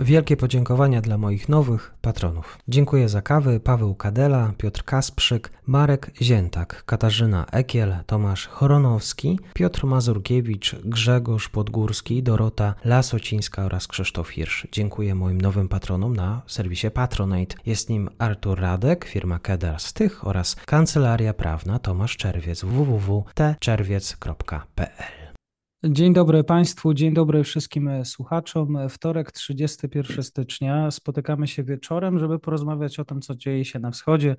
Wielkie podziękowania dla moich nowych patronów. Dziękuję za kawy Paweł Kadela, Piotr Kasprzyk, Marek Ziętak, Katarzyna Ekiel, Tomasz Choronowski, Piotr Mazurkiewicz, Grzegorz Podgórski, Dorota Lasocińska oraz Krzysztof Hirsch. Dziękuję moim nowym patronom na serwisie Patronate. Jest nim Artur Radek, firma Kedar Stych oraz Kancelaria Prawna Tomasz Czerwiec www.tczerwiec.pl Dzień dobry Państwu, dzień dobry wszystkim słuchaczom. Wtorek, 31 stycznia. Spotykamy się wieczorem, żeby porozmawiać o tym, co dzieje się na wschodzie,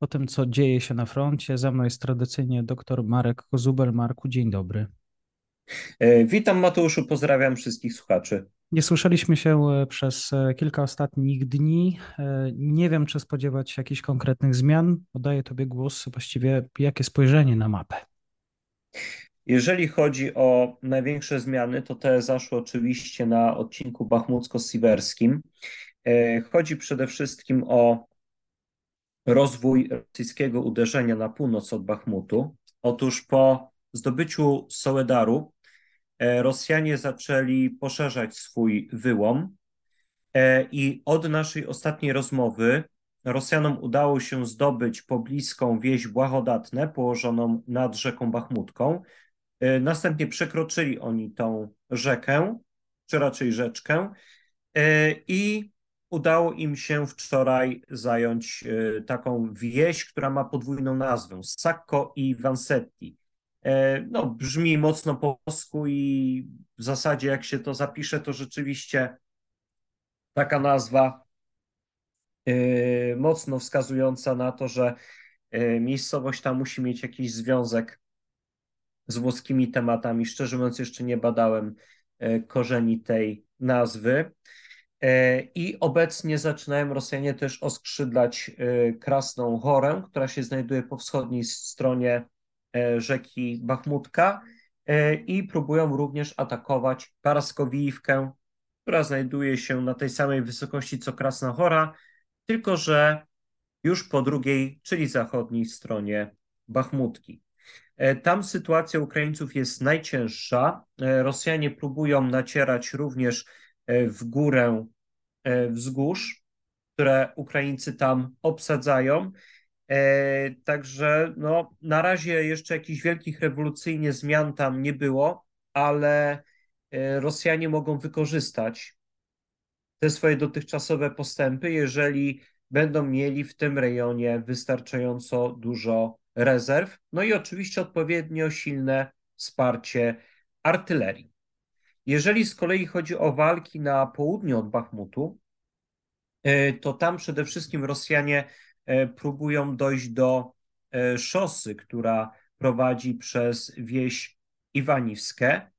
o tym, co dzieje się na froncie. Ze mną jest tradycyjnie dr Marek Kozubel. Marku, dzień dobry. E, witam Mateuszu, pozdrawiam wszystkich słuchaczy. Nie słyszeliśmy się e, przez e, kilka ostatnich dni. Nie wiem, czy spodziewać się jakichś konkretnych zmian. Oddaję Tobie głos. Właściwie jakie spojrzenie na mapę? Jeżeli chodzi o największe zmiany, to te zaszły oczywiście na odcinku bachmucko-siwerskim. E, chodzi przede wszystkim o rozwój rosyjskiego uderzenia na północ od Bachmutu. Otóż po zdobyciu Soledaru e, Rosjanie zaczęli poszerzać swój wyłom e, i od naszej ostatniej rozmowy Rosjanom udało się zdobyć pobliską wieś Błahodatne położoną nad rzeką Bachmutką, następnie przekroczyli oni tą rzekę, czy raczej rzeczkę, e, i udało im się wczoraj zająć e, taką wieś, która ma podwójną nazwę Sacco i Vansetti. No, brzmi mocno po polsku i w zasadzie jak się to zapisze, to rzeczywiście taka nazwa mocno wskazująca na to, że miejscowość ta musi mieć jakiś związek z włoskimi tematami. Szczerze mówiąc, jeszcze nie badałem e, korzeni tej nazwy. E, I obecnie zaczynają Rosjanie też oskrzydlać e, Krasną Chorę, która się znajduje po wschodniej stronie rzeki Bachmutka i próbują również atakować Paraskowijówkę, która znajduje się na tej samej wysokości co Krasna Chora, tylko że już po drugiej, czyli zachodniej stronie Bachmutki. E, tam sytuacja Ukraińców jest najcięższa. E, Rosjanie próbują nacierać również e, w górę wzgórz, które Ukraińcy tam obsadzają. Także no, na razie jeszcze jakichś wielkich rewolucyjnie zmian tam nie było, ale Rosjanie mogą wykorzystać te swoje dotychczasowe postępy, jeżeli będą mieli w tym rejonie wystarczająco dużo rezerw, no i oczywiście odpowiednio silne wsparcie artylerii. Jeżeli z kolei chodzi o walki na południu od Bachmutu, e, to tam przede wszystkim Rosjanie e, próbują dojść do e, szosy, która prowadzi przez wieś Iwaniwskie.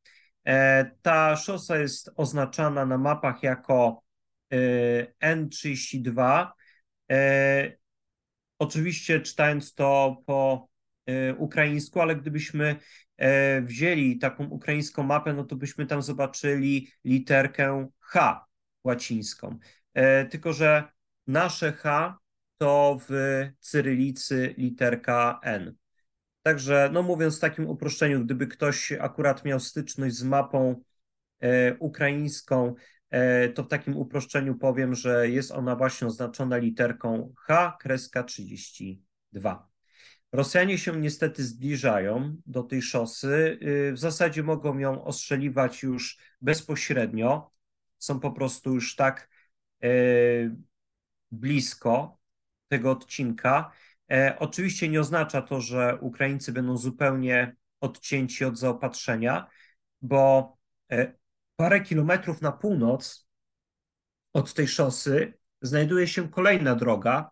Ta szosa jest oznaczana na mapach jako N32 Oczywiście czytając to po e, ukraińsku, ale gdybyśmy e, wzięli taką ukraińską mapę, no to byśmy tam zobaczyli literkę H łacińską. E, tylko, że nasze H to w cyrylicy literka N. Także, no mówiąc w takim uproszczeniu, gdyby ktoś akurat miał styczność z mapą ukraińską, E, to w takim uproszczeniu powiem, że jest ona właśnie oznaczona literką H, kreska 32. Rosjanie się niestety zbliżają do tej szosy. Y, w zasadzie mogą ją ostrzeliwać już bezpośrednio. Są po prostu już tak e, blisko tego odcinka. E, oczywiście nie oznacza to, że Ukraińcy będą zupełnie odcięci od zaopatrzenia, bo parę kilometrów na północ od tej szosy znajduje się kolejna droga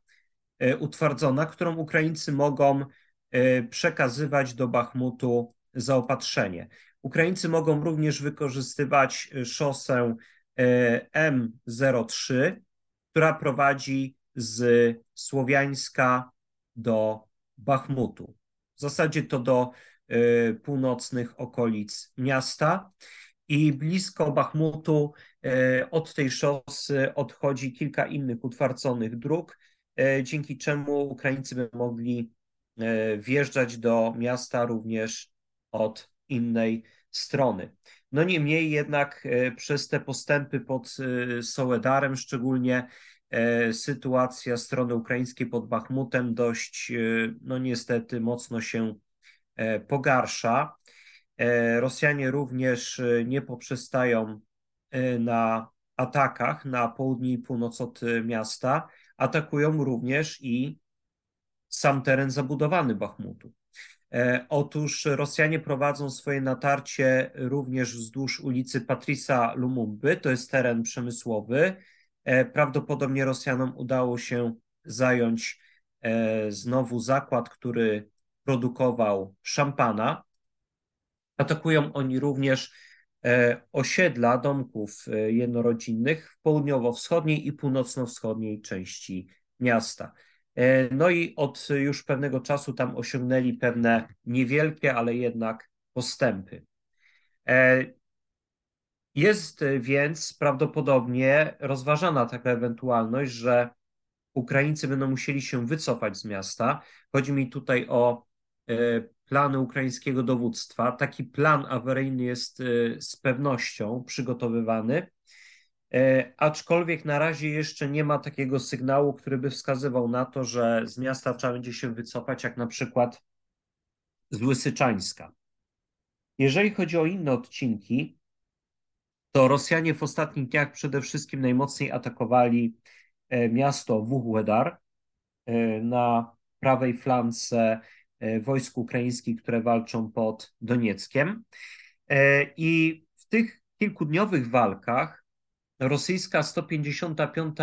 e, utwardzona, którą Ukraińcy mogą e, przekazywać do Bachmutu zaopatrzenie. Ukraińcy mogą również wykorzystywać e, szosę M03, która prowadzi z Słowiańska do Bachmutu. W zasadzie to do północnych okolic miasta i blisko Bachmutu e, od tej szosy odchodzi kilka innych utwarconych dróg, e, dzięki czemu Ukraińcy by mogli e, wjeżdżać do miasta również od innej strony. No niemniej jednak przez te postępy pod Soledarem, szczególnie sytuacja strony ukraińskiej pod Bachmutem dość, no niestety mocno się pogarsza. Rosjanie również nie poprzestają na atakach na południe i północ od miasta, atakują również i sam teren zabudowany Bachmutu. E, otóż Rosjanie prowadzą swoje natarcie również wzdłuż ulicy Patrisa Lumumby, to jest teren przemysłowy. E, prawdopodobnie Rosjanom udało się zająć e, znowu zakład, który produkował szampana. Atakują oni również osiedla domków jednorodzinnych w południowo-wschodniej i północno-wschodniej części miasta. E, no i od już pewnego czasu tam osiągnęli pewne niewielkie, ale jednak postępy. E, jest więc prawdopodobnie rozważana taka ewentualność, że Ukraińcy będą musieli się wycofać z miasta. Chodzi mi tutaj o e, plany ukraińskiego dowództwa. Taki plan awaryjny jest z pewnością przygotowywany. E, aczkolwiek na razie jeszcze nie ma takiego sygnału, który by wskazywał na to, że z miasta trzeba będzie się wycofać, jak na przykład z Łysyczańska. Jeżeli chodzi o inne odcinki, to Rosjanie w ostatnich dniach przede wszystkim najmocniej atakowali e, miasto Wuhłedar na prawej flance wojsk ukraińskich, które walczą pod Donieckiem. I w tych kilkudniowych walkach rosyjska 155.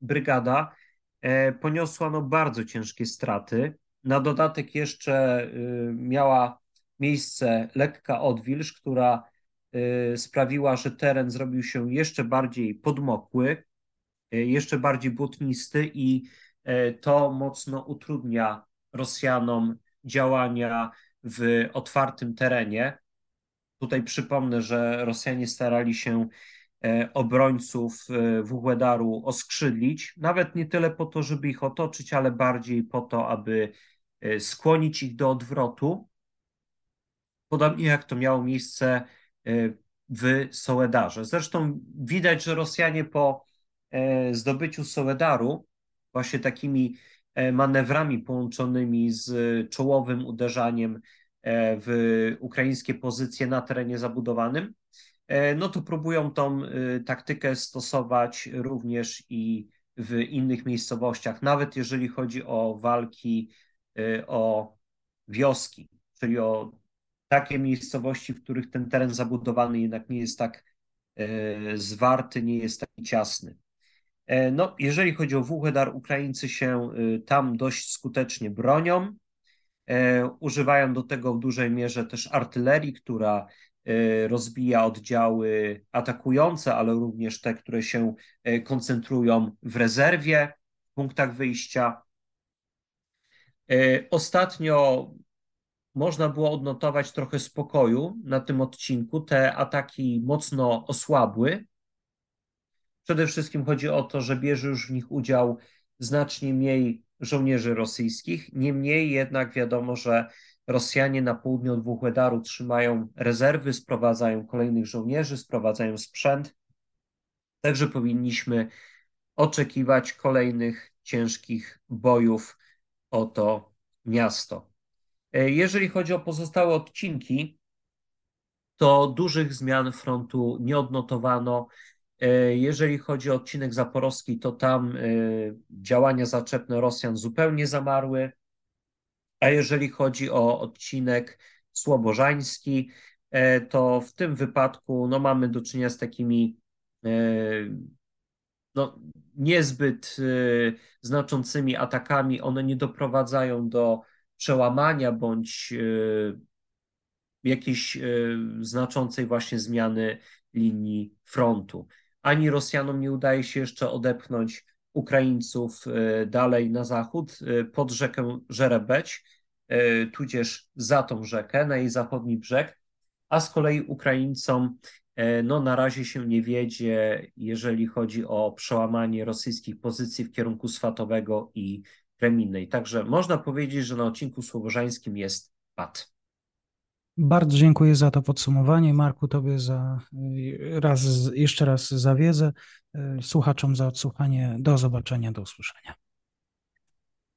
Brygada e, poniosła no bardzo ciężkie straty. Na dodatek jeszcze miała miejsce lekka odwilż, która sprawiła, że teren zrobił się jeszcze bardziej podmokły, jeszcze bardziej błotnisty i to mocno utrudnia Rosjanom działania w otwartym terenie. Tutaj przypomnę, że Rosjanie starali się E, obrońców e, Wuhłedaru oskrzydlić, nawet nie tyle po to, żeby ich otoczyć, ale bardziej po to, aby e, skłonić ich do odwrotu. Podobnie jak to miało miejsce w Sołedarze. Zresztą widać, że Rosjanie po zdobyciu Sołedaru, właśnie takimi manewrami połączonymi z czołowym uderzaniem w ukraińskie pozycje na terenie zabudowanym, E, no to próbują tą taktykę stosować również i w innych miejscowościach, nawet jeżeli chodzi o walki o wioski, czyli o takie miejscowości, w których ten teren zabudowany jednak nie jest tak zwarty, nie jest taki ciasny. E, no, jeżeli chodzi o Wuchedar, Ukraińcy się tam dość skutecznie bronią. E, używają do tego w dużej mierze też artylerii, która E, rozbija oddziały atakujące, ale również te, które się e, koncentrują w rezerwie, w punktach wyjścia. Ostatnio można było odnotować trochę spokoju na tym odcinku. Te ataki mocno osłabły. Przede wszystkim chodzi o to, że bierze już w nich udział znacznie mniej żołnierzy rosyjskich. Niemniej jednak wiadomo, że Rosjanie na południu od Wuhłedaru trzymają rezerwy, sprowadzają kolejnych żołnierzy, sprowadzają sprzęt. Także powinniśmy oczekiwać kolejnych ciężkich bojów o to miasto. E, jeżeli chodzi o pozostałe odcinki, to dużych zmian frontu nie odnotowano. E, jeżeli chodzi o odcinek zaporowski, to tam e, działania zaczepne Rosjan zupełnie zamarły. A jeżeli chodzi o odcinek słobożański, e, to w tym wypadku no, mamy do czynienia z takimi no, niezbyt znaczącymi atakami. One nie doprowadzają do przełamania bądź jakiejś znaczącej właśnie zmiany linii frontu. Ani Rosjanom nie udaje się jeszcze odepchnąć Ukraińców dalej na zachód pod rzekę Żerebeć, E, tudzież za tą rzekę, na jej zachodni brzeg, a z kolei Ukraińcom e, no, na razie się nie wiedzie, jeżeli chodzi o przełamanie rosyjskich pozycji w kierunku Swatowego i Kreminnej. Także można powiedzieć, że na odcinku słowożańskim jest pad. Bardzo dziękuję za to podsumowanie. Marku, Tobie za raz, jeszcze raz za wiedzę, słuchaczom za odsłuchanie. Do zobaczenia, do usłyszenia.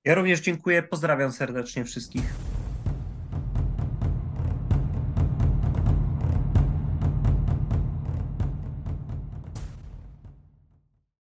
Ja również dziękuję. Pozdrawiam serdecznie wszystkich.